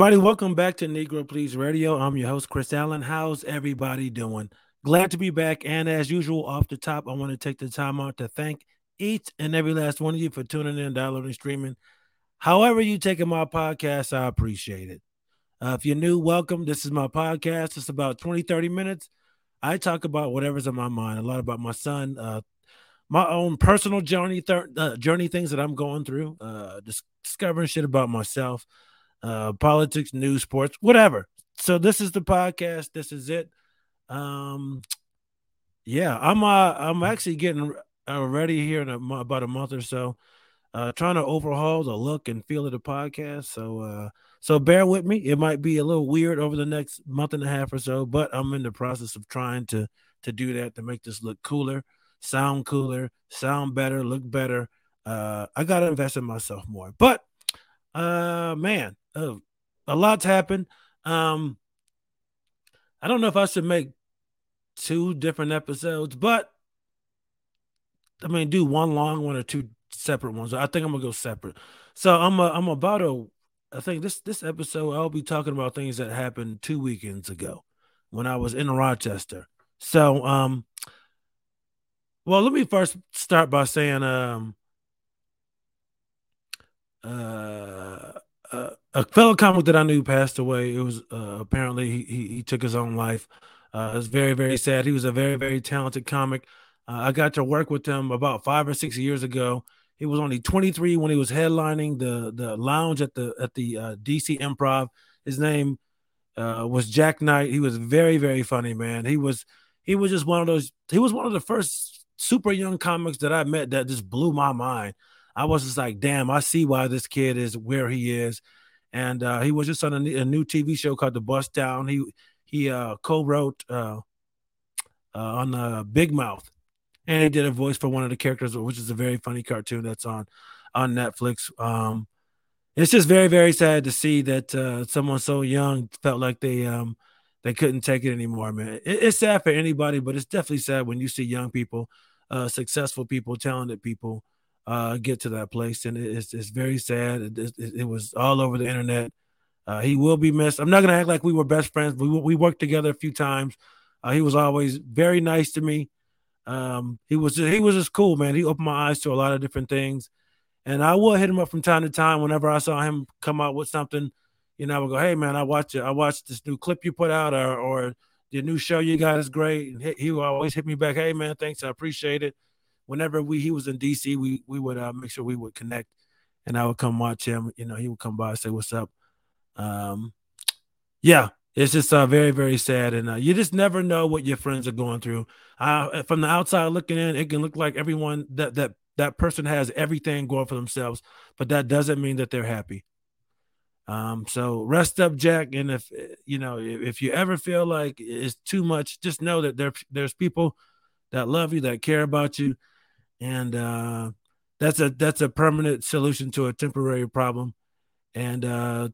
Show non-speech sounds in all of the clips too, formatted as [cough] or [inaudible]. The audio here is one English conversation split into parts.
everybody, welcome back to Negro Please Radio. I'm your host, Chris Allen. How's everybody doing? Glad to be back. And as usual, off the top, I want to take the time out to thank each and every last one of you for tuning in, downloading, streaming. However, you taking my podcast, I appreciate it. Uh, if you're new, welcome. This is my podcast. It's about 20, 30 minutes. I talk about whatever's on my mind, a lot about my son, uh, my own personal journey, uh, journey things that I'm going through, uh, discovering shit about myself, uh, politics, news, sports, whatever. So this is the podcast. This is it. Um, yeah, I'm uh, I'm actually getting uh, ready here in a, about a month or so. Uh, trying to overhaul the look and feel of the podcast. So uh, so bear with me. It might be a little weird over the next month and a half or so, but I'm in the process of trying to to do that to make this look cooler, sound cooler, sound better, look better. Uh, I gotta invest in myself more. But uh, man, uh, a lot's happened. Um, I don't know if I should make two different episodes, but I mean, do one long one or two separate ones. I think I'm gonna go separate. So I'm a, I'm about a I think this this episode I'll be talking about things that happened two weekends ago when I was in Rochester. So um well let me first start by saying um uh, uh a fellow comic that I knew passed away. It was uh, apparently he, he, took his own life. Uh, it was very very sad. He was a very very talented comic. Uh, I got to work with him about five or six years ago. He was only 23 when he was headlining the the lounge at the at the uh, DC Improv. His name uh, was Jak Knight. He was very very funny man. He was he was just one of those. He was one of the first super young comics that I met that just blew my mind. I was just like, damn, I see why this kid is where he is. And uh, he was just on a, a, new TV show called The Bust Down. He he uh, co-wrote uh, uh on uh, Big Mouth and he did a voice for one of the characters, which is a very funny cartoon that's on on Netflix. Um, it's just very very sad to see that uh, someone so young felt like they um, they couldn't take it anymore, man. It, it's sad for anybody, but it's definitely sad when you see young people, successful people, talented people uh, get to that place, and it's it's very sad. It, it, it was all over the internet. Uh, he will be missed. I'm not gonna act like we were best friends. We we worked together a few times. Uh, he was always very nice to me. Um, he was just, he was just cool, man. He opened my eyes to a lot of different things, and I would hit him up from time to time whenever I saw him come out with something. You know, I would go, "Hey, man, I watched it. I watched this new clip you put out, or or the new show you got is great." And he, he would always hit me back, "Hey, man, thanks, I appreciate it." Whenever we he was in DC, we we would uh, make sure we would connect, and I would come watch him. You know, he would come by and say, "What's up?" Um, yeah, it's just uh, very very sad and uh, you just never know what your friends are going through uh, from the outside looking in it can look like everyone that that that person has everything going for themselves but that doesn't mean that they're happy um so rest up Jak and if you know if you ever feel like it's too much just know that there there's people that love you that care about you and uh that's a that's a permanent solution to a temporary problem and uh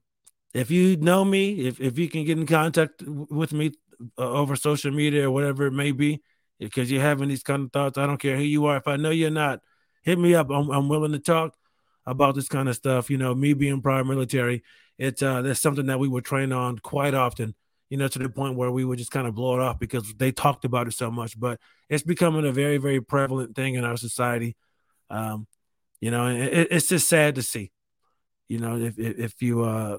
if you know me, if, if you can get in contact with me uh, over social media or whatever it may be, because you're having these kind of thoughts, I don't care who you are. If I know you're not, hit me up. I'm, I'm willing to talk about this kind of stuff. You know, me being prior military, it's uh, that's something that we were trained on quite often. You know, to the point where we would just kind of blow it off because they talked about it so much. But it's becoming a very, very prevalent thing in our society. Um, you know, it, it's just sad to see. You know, if if you uh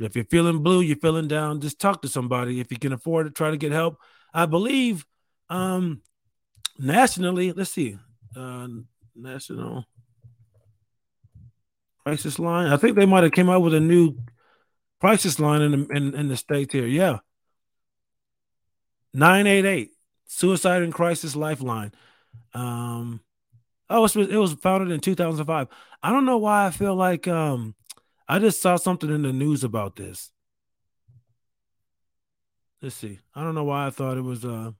if you're feeling blue, you're feeling down, just talk to somebody. If you can afford it, try to get help. I believe um nationally, let's see, uh national crisis line. I think they might have came out with a new crisis line in the in, in the state here. Yeah. 988 suicide and crisis lifeline. Um oh, it was, it was founded in 2005. I don't know why I feel like um I just saw something in the news about this. Let's see. I don't know why I thought it was uh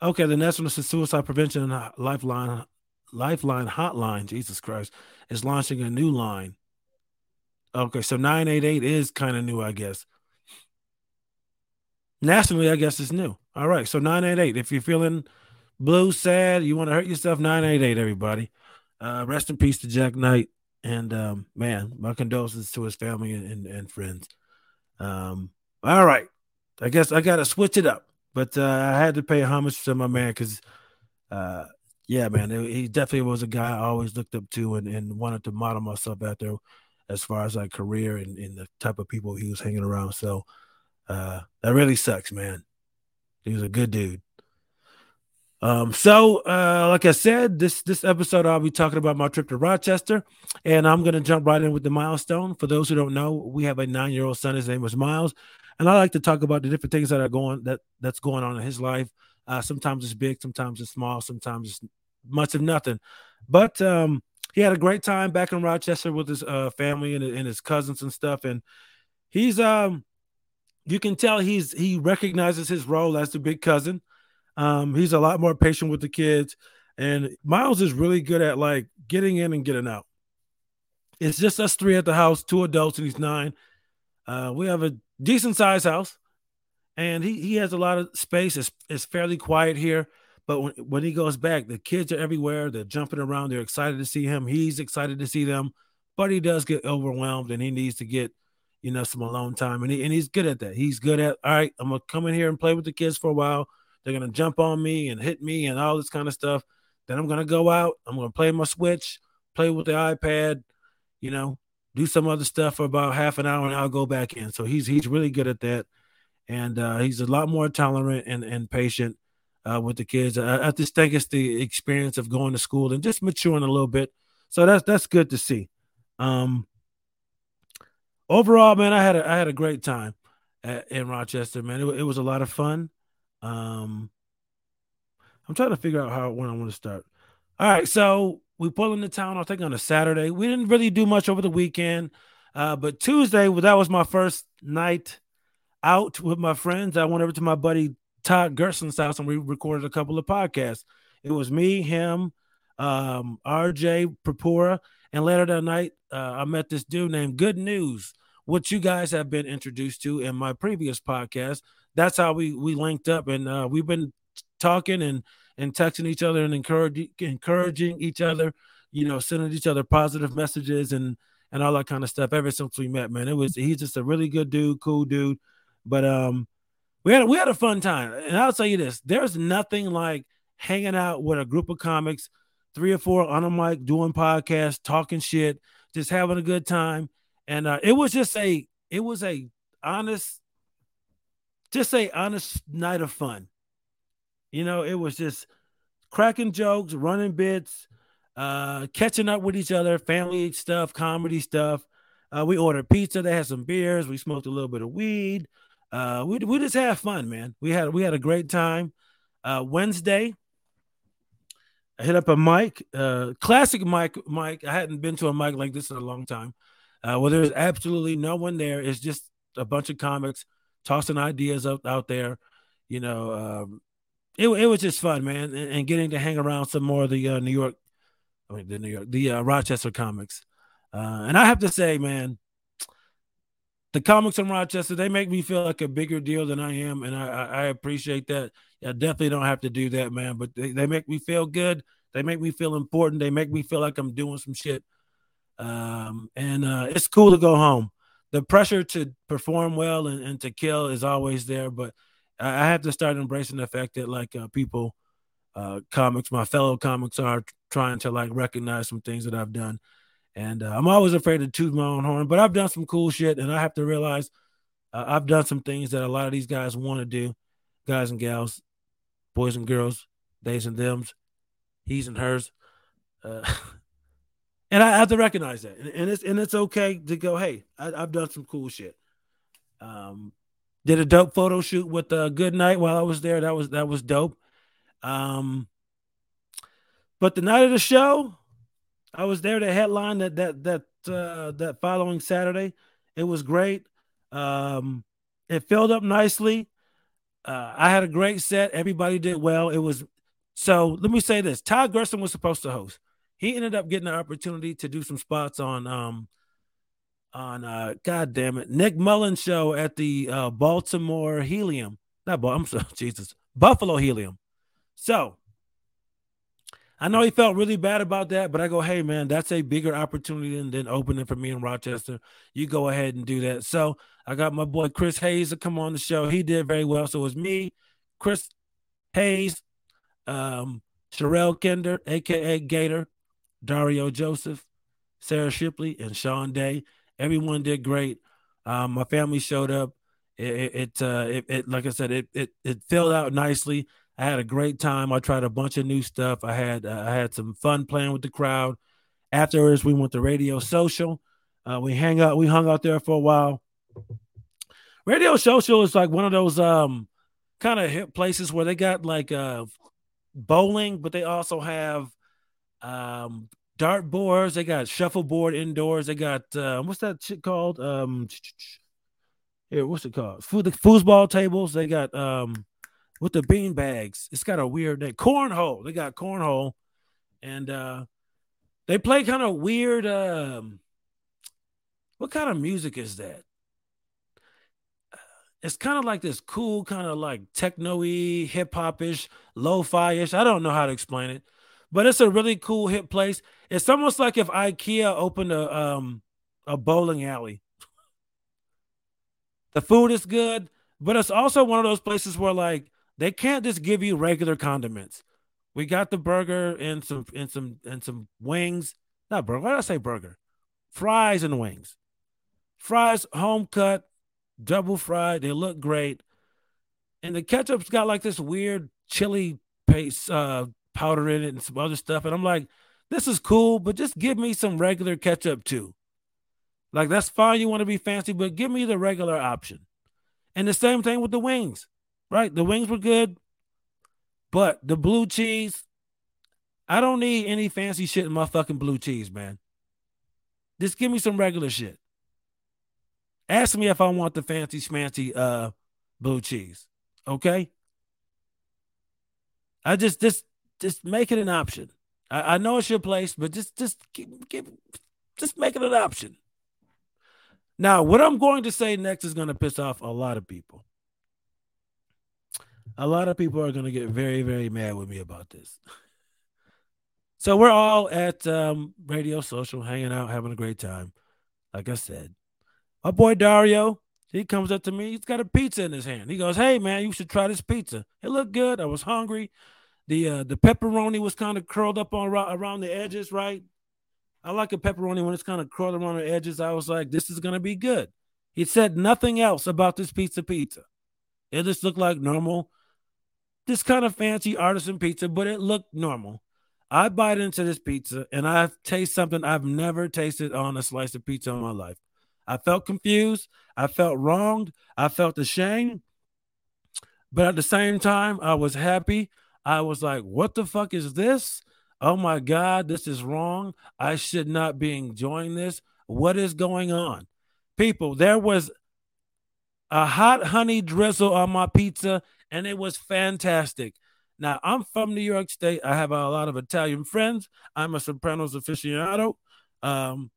Okay, the National Suicide Prevention Lifeline Lifeline Hotline, Jesus Christ, is launching a new line. Okay, so 988 is kind of new, I guess. Nationally, I guess it's new. All right, so 988. If you're feeling blue, sad, you want to hurt yourself, 988, everybody. Uh, rest in peace to Jak Knight. And um, man, my condolences to his family and, and, and friends. Um, all right. I guess I gotta switch it up. But uh, I had to pay homage to my man because uh, yeah, man, he definitely was a guy I always looked up to and, and wanted to model myself after as far as like career and, and the type of people he was hanging around. So uh, that really sucks, man. He was a good dude. Um, so uh, like I said, this this episode I'll be talking about my trip to Rochester, and I'm gonna jump right in with the milestone. For those who don't know, we have a nine year old son. His name was Miles, and I like to talk about the different things that are going that that's going on in his life. Uh, sometimes it's big, sometimes it's small, sometimes it's much of nothing. But um, he had a great time back in Rochester with his uh, family and, and his cousins and stuff, and he's um, you can tell he's he recognizes his role as the big cousin um, he's a lot more patient with the kids, and Miles is really good at like getting in and getting out. It's just us three at the house, two adults, and he's nine. Uh, we have a decent sized house, and he he has a lot of space. It's it's fairly quiet here, but when when he goes back, the kids are everywhere. They're jumping around. They're excited to see him. He's excited to see them, but he does get overwhelmed, and he needs to get you know some alone time, and he and he's good at that. He's good at all right. I'm gonna come in here and play with the kids for a while they're gonna jump on me and hit me and all this kind of stuff. Then I'm gonna go out. I'm gonna play my Switch, play with the iPad, you know, do some other stuff for about half an hour, and I'll go back in. So he's he's really good at that, and uh, he's a lot more tolerant and and patient uh, with the kids. I, I just think it's the experience of going to school and just maturing a little bit. So that's that's good to see. Um, overall, man, I had a I had a great time at, in Rochester, man. It, it was a lot of fun. Um, I'm trying to figure out how when I want to start. All right, so we pull into town. I think on a Saturday. We didn't really do much over the weekend, uh, but Tuesday that was my first night out with my friends. I went over to my buddy Todd Gerson's house and we recorded a couple of podcasts. It was me, him, um, RJ Prapura, and later that night uh, I met this dude named Good News, which you guys have been introduced to in my previous podcast that's how we we linked up, and uh, we've been talking and and texting each other and encouraging encouraging each other. You know, sending each other positive messages and and all that kind of stuff ever since we met. Man, it was he's just a really good dude, cool dude. But um, we had we had a fun time, and I'll tell you this: there's nothing like hanging out with a group of comics, three or four on a mic, doing podcasts, talking shit, just having a good time. And uh, it was just a it was a honest just a honest night of fun. You know, it was just cracking jokes, running bits, uh, catching up with each other, family stuff, comedy stuff. Uh, we ordered pizza. They had some beers. We smoked a little bit of weed. Uh, we we just had fun, man. We had we had a great time. Uh, Wednesday, I hit up a mic, uh, classic mic. Mic. I hadn't been to a mic like this in a long time. Uh, where there's absolutely no one there. It's just a bunch of comics tossing ideas out, out there. You know, um, it, it was just fun, man, and, and, getting to hang around some more of the uh, New York, I mean, the New York, the uh, Rochester comics. Uh, and I have to say, man, the comics in Rochester, they make me feel like a bigger deal than I am. And I, I appreciate that. I definitely don't have to do that, man, but they, they make me feel good. They make me feel important. They make me feel like I'm doing some shit. Um, and uh, it's cool to go home the pressure to perform well and, and to kill is always there, but I, I have to start embracing the fact that like uh, people, uh, comics, my fellow comics are trying to like recognize some things that I've done. And uh, I'm always afraid to toot my own horn, but I've done some cool shit, and I have to realize uh, I've done some things that a lot of these guys want to do, guys and gals, boys and girls, theys and thems, he's and hers. Uh, [laughs] and I have to recognize that, and it's and it's okay to go. Hey, I, have done some cool shit. Um, did a dope photo shoot with uh, Good Night while I was there. That was that was dope. Um, but the night of the show, I was there to headline that that that uh, that following Saturday. It was great. Um, it filled up nicely. Uh, I had a great set. Everybody did well. It was so. Let me say this: Todd Gerson was supposed to host he ended up getting the opportunity to do some spots on um on uh god damn it nick mullen show at the uh baltimore helium not i'm sorry [laughs] jesus buffalo helium so I know he felt really bad about that, but I go, hey man, that's a bigger opportunity than, than opening for me in Rochester. You go ahead and do that. So I got my boy Chris Hayes to come on the show. He did very well. So it was me, Chris Hayes, um, Sherelle Kinder, aka Gator, Dario Joseph, Sarah Shipley, and Sean Day. Everyone did great. Um, my family showed up. It, it, uh, it, it, like I said, it, it, it filled out nicely. I had a great time. I tried a bunch of new stuff. I had uh, I had some fun playing with the crowd. Afterwards, we went to Radio Social. Uh, we hang out. We hung out there for a while. Radio Social is like one of those um, kind of places where they got like uh, bowling, but they also have um, dart boards. They got shuffleboard indoors. They got uh, what's that shit called? Um, [tsk] here, what's it called? For the foosball tables. They got um, with the bean bags. It's got a weird name. Cornhole. They got cornhole, and uh, they play kind of weird. Um, what kind of music is that? It's kind of like this cool, kind of like techno-y, hip hop-ish, lo-fi-ish. I don't know how to explain it, but it's a really cool hip place. It's almost like if IKEA opened a um a bowling alley. [laughs] The food is good, but it's also one of those places where like they can't just give you regular condiments. We got the burger and some and some and some wings. Not burger. Why did I say burger? Fries and wings. Fries home cut, double fried. They look great. And the ketchup's got like this weird chili paste uh, powder in it and some other stuff. And I'm like, this is cool, but just give me some regular ketchup too. Like that's fine. You want to be fancy, but give me the regular option. And the same thing with the wings right? The wings were good, but the blue cheese, I don't need any fancy shit in my fucking blue cheese, man. Just give me some regular shit. Ask me if I want the fancy schmancy uh blue cheese. Okay? I just just just make it an option. I, I know it's your place, but just just keep, keep just make it an option. Now, what I'm going to say next is going to piss off a lot of people a lot of people are going to get very, very mad with me about this. [laughs] So we're all at um, Radio Social, hanging out, having a great time. Like I said, my boy Dario, he comes up to me. He's got a pizza in his hand. He goes, "Hey man, you should try this pizza. It looked good. I was hungry. The uh, the pepperoni was kind of curled up on around the edges, right? I like a pepperoni when it's kind of curled around the edges. I was like, this is gonna be good. He said nothing else about this pizza pizza. It just looked like normal this kind of fancy artisan pizza, but it looked normal. I bite into this pizza and I taste something I've never tasted on a slice of pizza in my life. I felt confused. I felt wronged. I felt ashamed. But at the same time, I was happy. I was like, what the fuck is this? Oh my God, this is wrong. I should not be enjoying this. What is going on? People, there was a hot honey drizzle on my pizza and it was fantastic. Now, I'm from New York State. I have a lot of Italian friends. I'm a Sopranos aficionado. Um,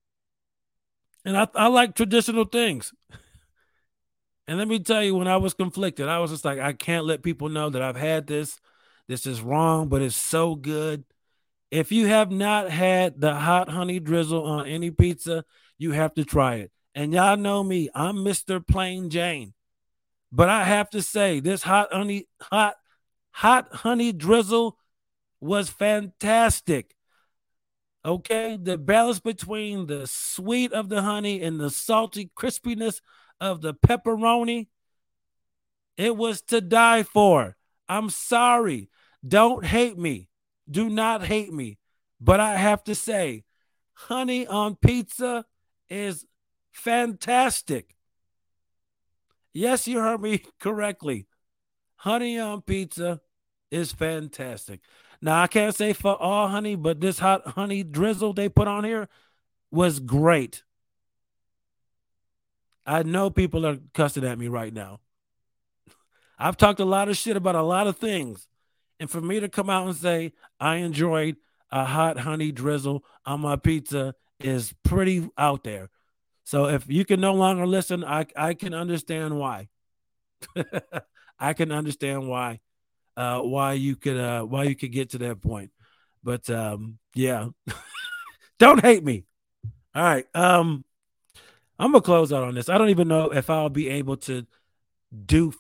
and I, I like traditional things. [laughs] and let me tell you, when I was conflicted, I was just like, I can't let people know that I've had this. This is wrong, but it's so good. If you have not had the hot honey drizzle on any pizza, you have to try it. And y'all know me, I'm Mr. Plain Jane. But I have to say, this hot honey, hot, hot honey drizzle was fantastic. Okay, the balance between the sweet of the honey and the salty crispiness of the pepperoni, it was to die for. I'm sorry. Don't hate me. Do not hate me. But I have to say, honey on pizza is fantastic. Yes, you heard me [laughs] correctly. Honey on pizza is fantastic. Now, I can't say for all honey, but this hot honey drizzle they put on here was great. I know people are cussing at me right now. [laughs] I've talked a lot of shit about a lot of things. And for me to come out and say I enjoyed a hot honey drizzle on my pizza is pretty out there. So if you can no longer listen, I I can understand why. [laughs] I can understand why uh why you could uh why you could get to that point. But um, yeah, [laughs] don't hate me. All right. Um, I'm gonna close out on this. I don't even know if I'll be able to do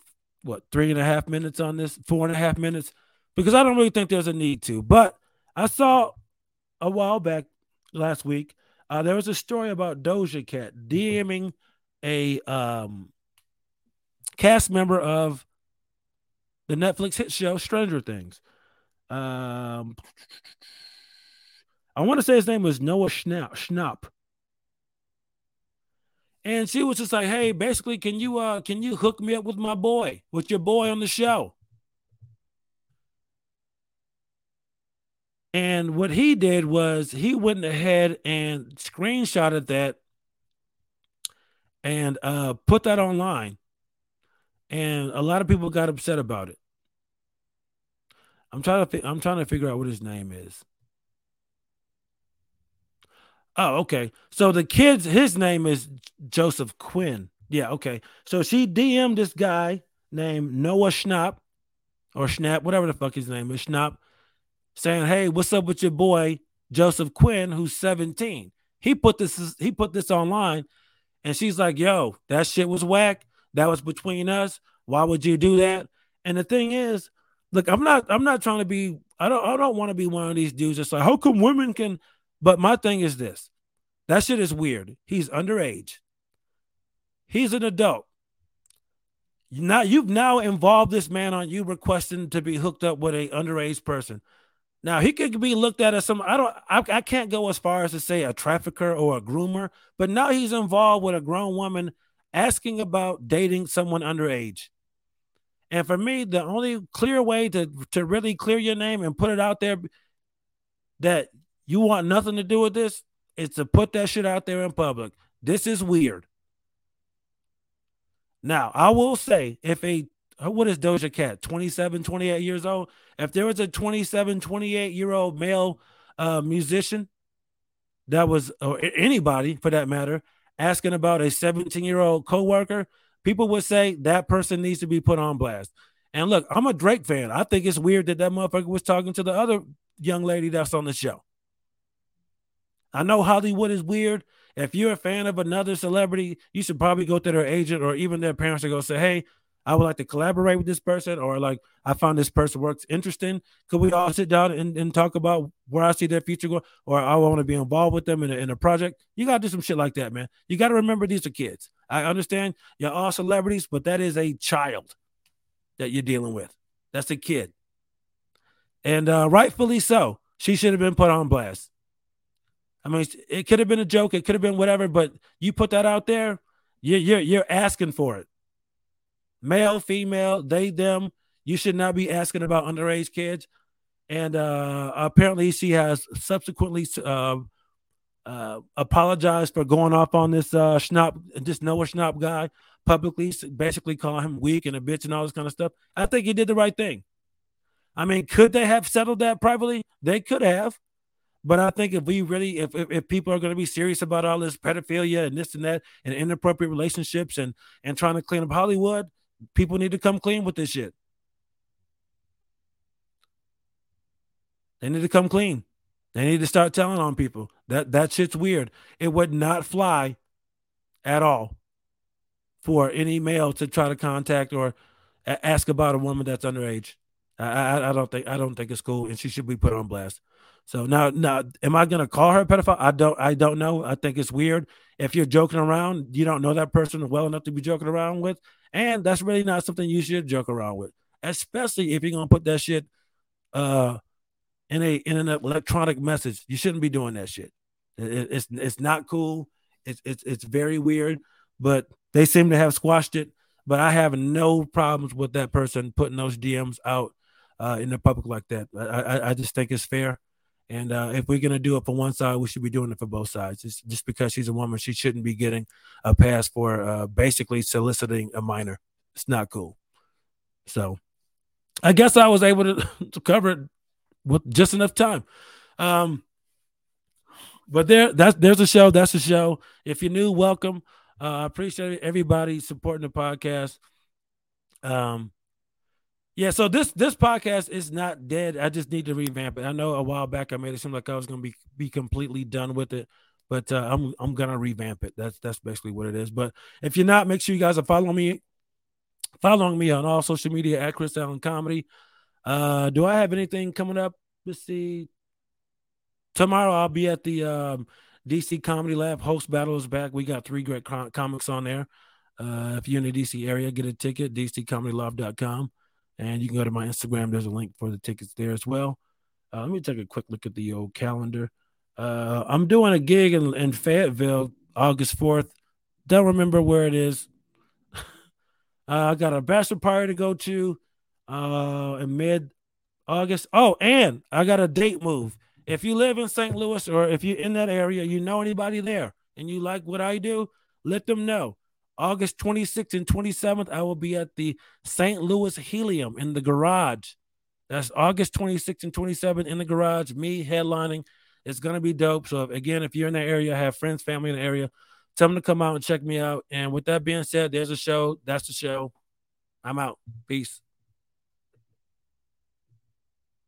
what three and a half minutes on this, four and a half minutes, because I don't really think there's a need to. But I saw a while back last week, uh, there was a story about Doja Cat DMing a um, cast member of the Netflix hit show Stranger Things. Um, I want to say his name was Noah Schnapp. Schnapp. And she was just like, "Hey, basically, can you uh can you hook me up with my boy, with your boy on the show?" And what he did was he went ahead and screenshotted that and uh, put that online. And a lot of people got upset about it. I'm trying to I'm trying to figure out what his name is. Oh, okay. So the kid's his name is Joseph Quinn. Yeah, okay. So she DM'd this guy named Noah Schnapp or Schnapp, whatever the fuck his name is, Schnapp, saying, "Hey, what's up with your boy Joseph Quinn, who's 17?" He put this he put this online, and she's like, "Yo, that shit was whack. That was between us. Why would you do that?" And the thing is, look, I'm not I'm not trying to be I don't I don't want to be one of these dudes that's like, how come women can? But my thing is this: that shit is weird. He's underage. He's an adult. Now you've now involved this man on you requesting to be hooked up with a underage person. Now he could be looked at as some. I don't. I, I can't go as far as to say a trafficker or a groomer, but now he's involved with a grown woman asking about dating someone underage. And for me, the only clear way to to really clear your name and put it out there that you want nothing to do with this is to put that shit out there in public. This is weird. Now, I will say if a what is Doja Cat? 27, 28 years old. If there was a 27, 28 year old male uh, musician that was, or anybody for that matter, asking about a 17 year old coworker, people would say that person needs to be put on blast. And look, I'm a Drake fan. I think it's weird that that motherfucker was talking to the other young lady that's on the show. I know Hollywood is weird. If you're a fan of another celebrity, you should probably go to their agent or even their parents to go say, "Hey, I would like to collaborate with this person, or like I found this person works interesting. Could we all sit down and, and talk about where I see their future going, or I want to be involved with them in a, in a project? You got to do some shit like that, man. You got to remember these are kids. I understand you're all celebrities, but that is a child that you're dealing with. That's a kid, and uh, rightfully so. She should have been put on blast. I mean, it could have been a joke, it could have been whatever, but you put that out there, you're you're, you're asking for it male, female, they, them. You should not be asking about underage kids. And uh, apparently, she has subsequently uh, uh, apologized for going off on this uh, Schnapp, this Noah Schnapp guy publicly, basically calling him weak and a bitch and all this kind of stuff. I think he did the right thing. I mean, could they have settled that privately? They could have. But I think if we really, if, if, if people are going to be serious about all this pedophilia and this and that and inappropriate relationships and and trying to clean up Hollywood, people need to come clean with this shit. They need to come clean. They need to start telling on people. That that shit's weird. It would not fly at all for any male to try to contact or ask about a woman that's underage. I, I, I don't think I don't think it's cool, and she should be put on blast. So now, now, am I gonna call her a pedophile? I don't. I don't know. I think it's weird. If you're joking around, you don't know that person well enough to be joking around with. And that's really not something you should joke around with, especially if you're gonna put that shit uh in a in an electronic message. You shouldn't be doing that shit. It, it's it's not cool. It's it's it's very weird, but they seem to have squashed it. But I have no problems with that person putting those DMs out uh, in the public like that. I, I, I just think it's fair. And uh, if we're gonna do it for one side, we should be doing it for both sides. It's just because she's a woman, she shouldn't be getting a pass for uh, basically soliciting a minor. It's not cool. So, I guess I was able to, [laughs] to cover it with just enough time. Um, but there, that's there's a show. That's a show. If you're new, welcome. Uh, I appreciate everybody supporting the podcast. Um, Yeah, so this this podcast is not dead. I just need to revamp it. I know a while back I made it seem like I was to be be completely done with it, but uh, I'm I'm gonna revamp it. That's that's basically what it is. But if you're not, make sure you guys are following me, following me on all social media at Chris Allen Comedy. Uh, do I have anything coming up? Let's see. Tomorrow I'll be at the um, DC Comedy Lab. Host battle is back. We got three great com- comics on there. Uh, if you're in the DC area, get a ticket, dccomedylive.com. And you can go to my Instagram. There's a link for the tickets there as well. Uh, let me take a quick look at the old calendar. Uh, I'm doing a gig in, in Fayetteville August 4th. Don't remember where it is. [laughs] uh, I got a bachelor party to go to uh, in mid August. Oh, and I got a date move. If you live in St. Louis or if you're in that area, you know anybody there and you like what I do, let them know. August 26th and 27th, I will be at the St. Louis Helium in the garage. That's August 26th and 27th in the garage, me headlining. It's going to be dope. So, again, if you're in that area, have friends, family in the area, tell them to come out and check me out. And with that being said, there's a show. That's the show. I'm out. Peace.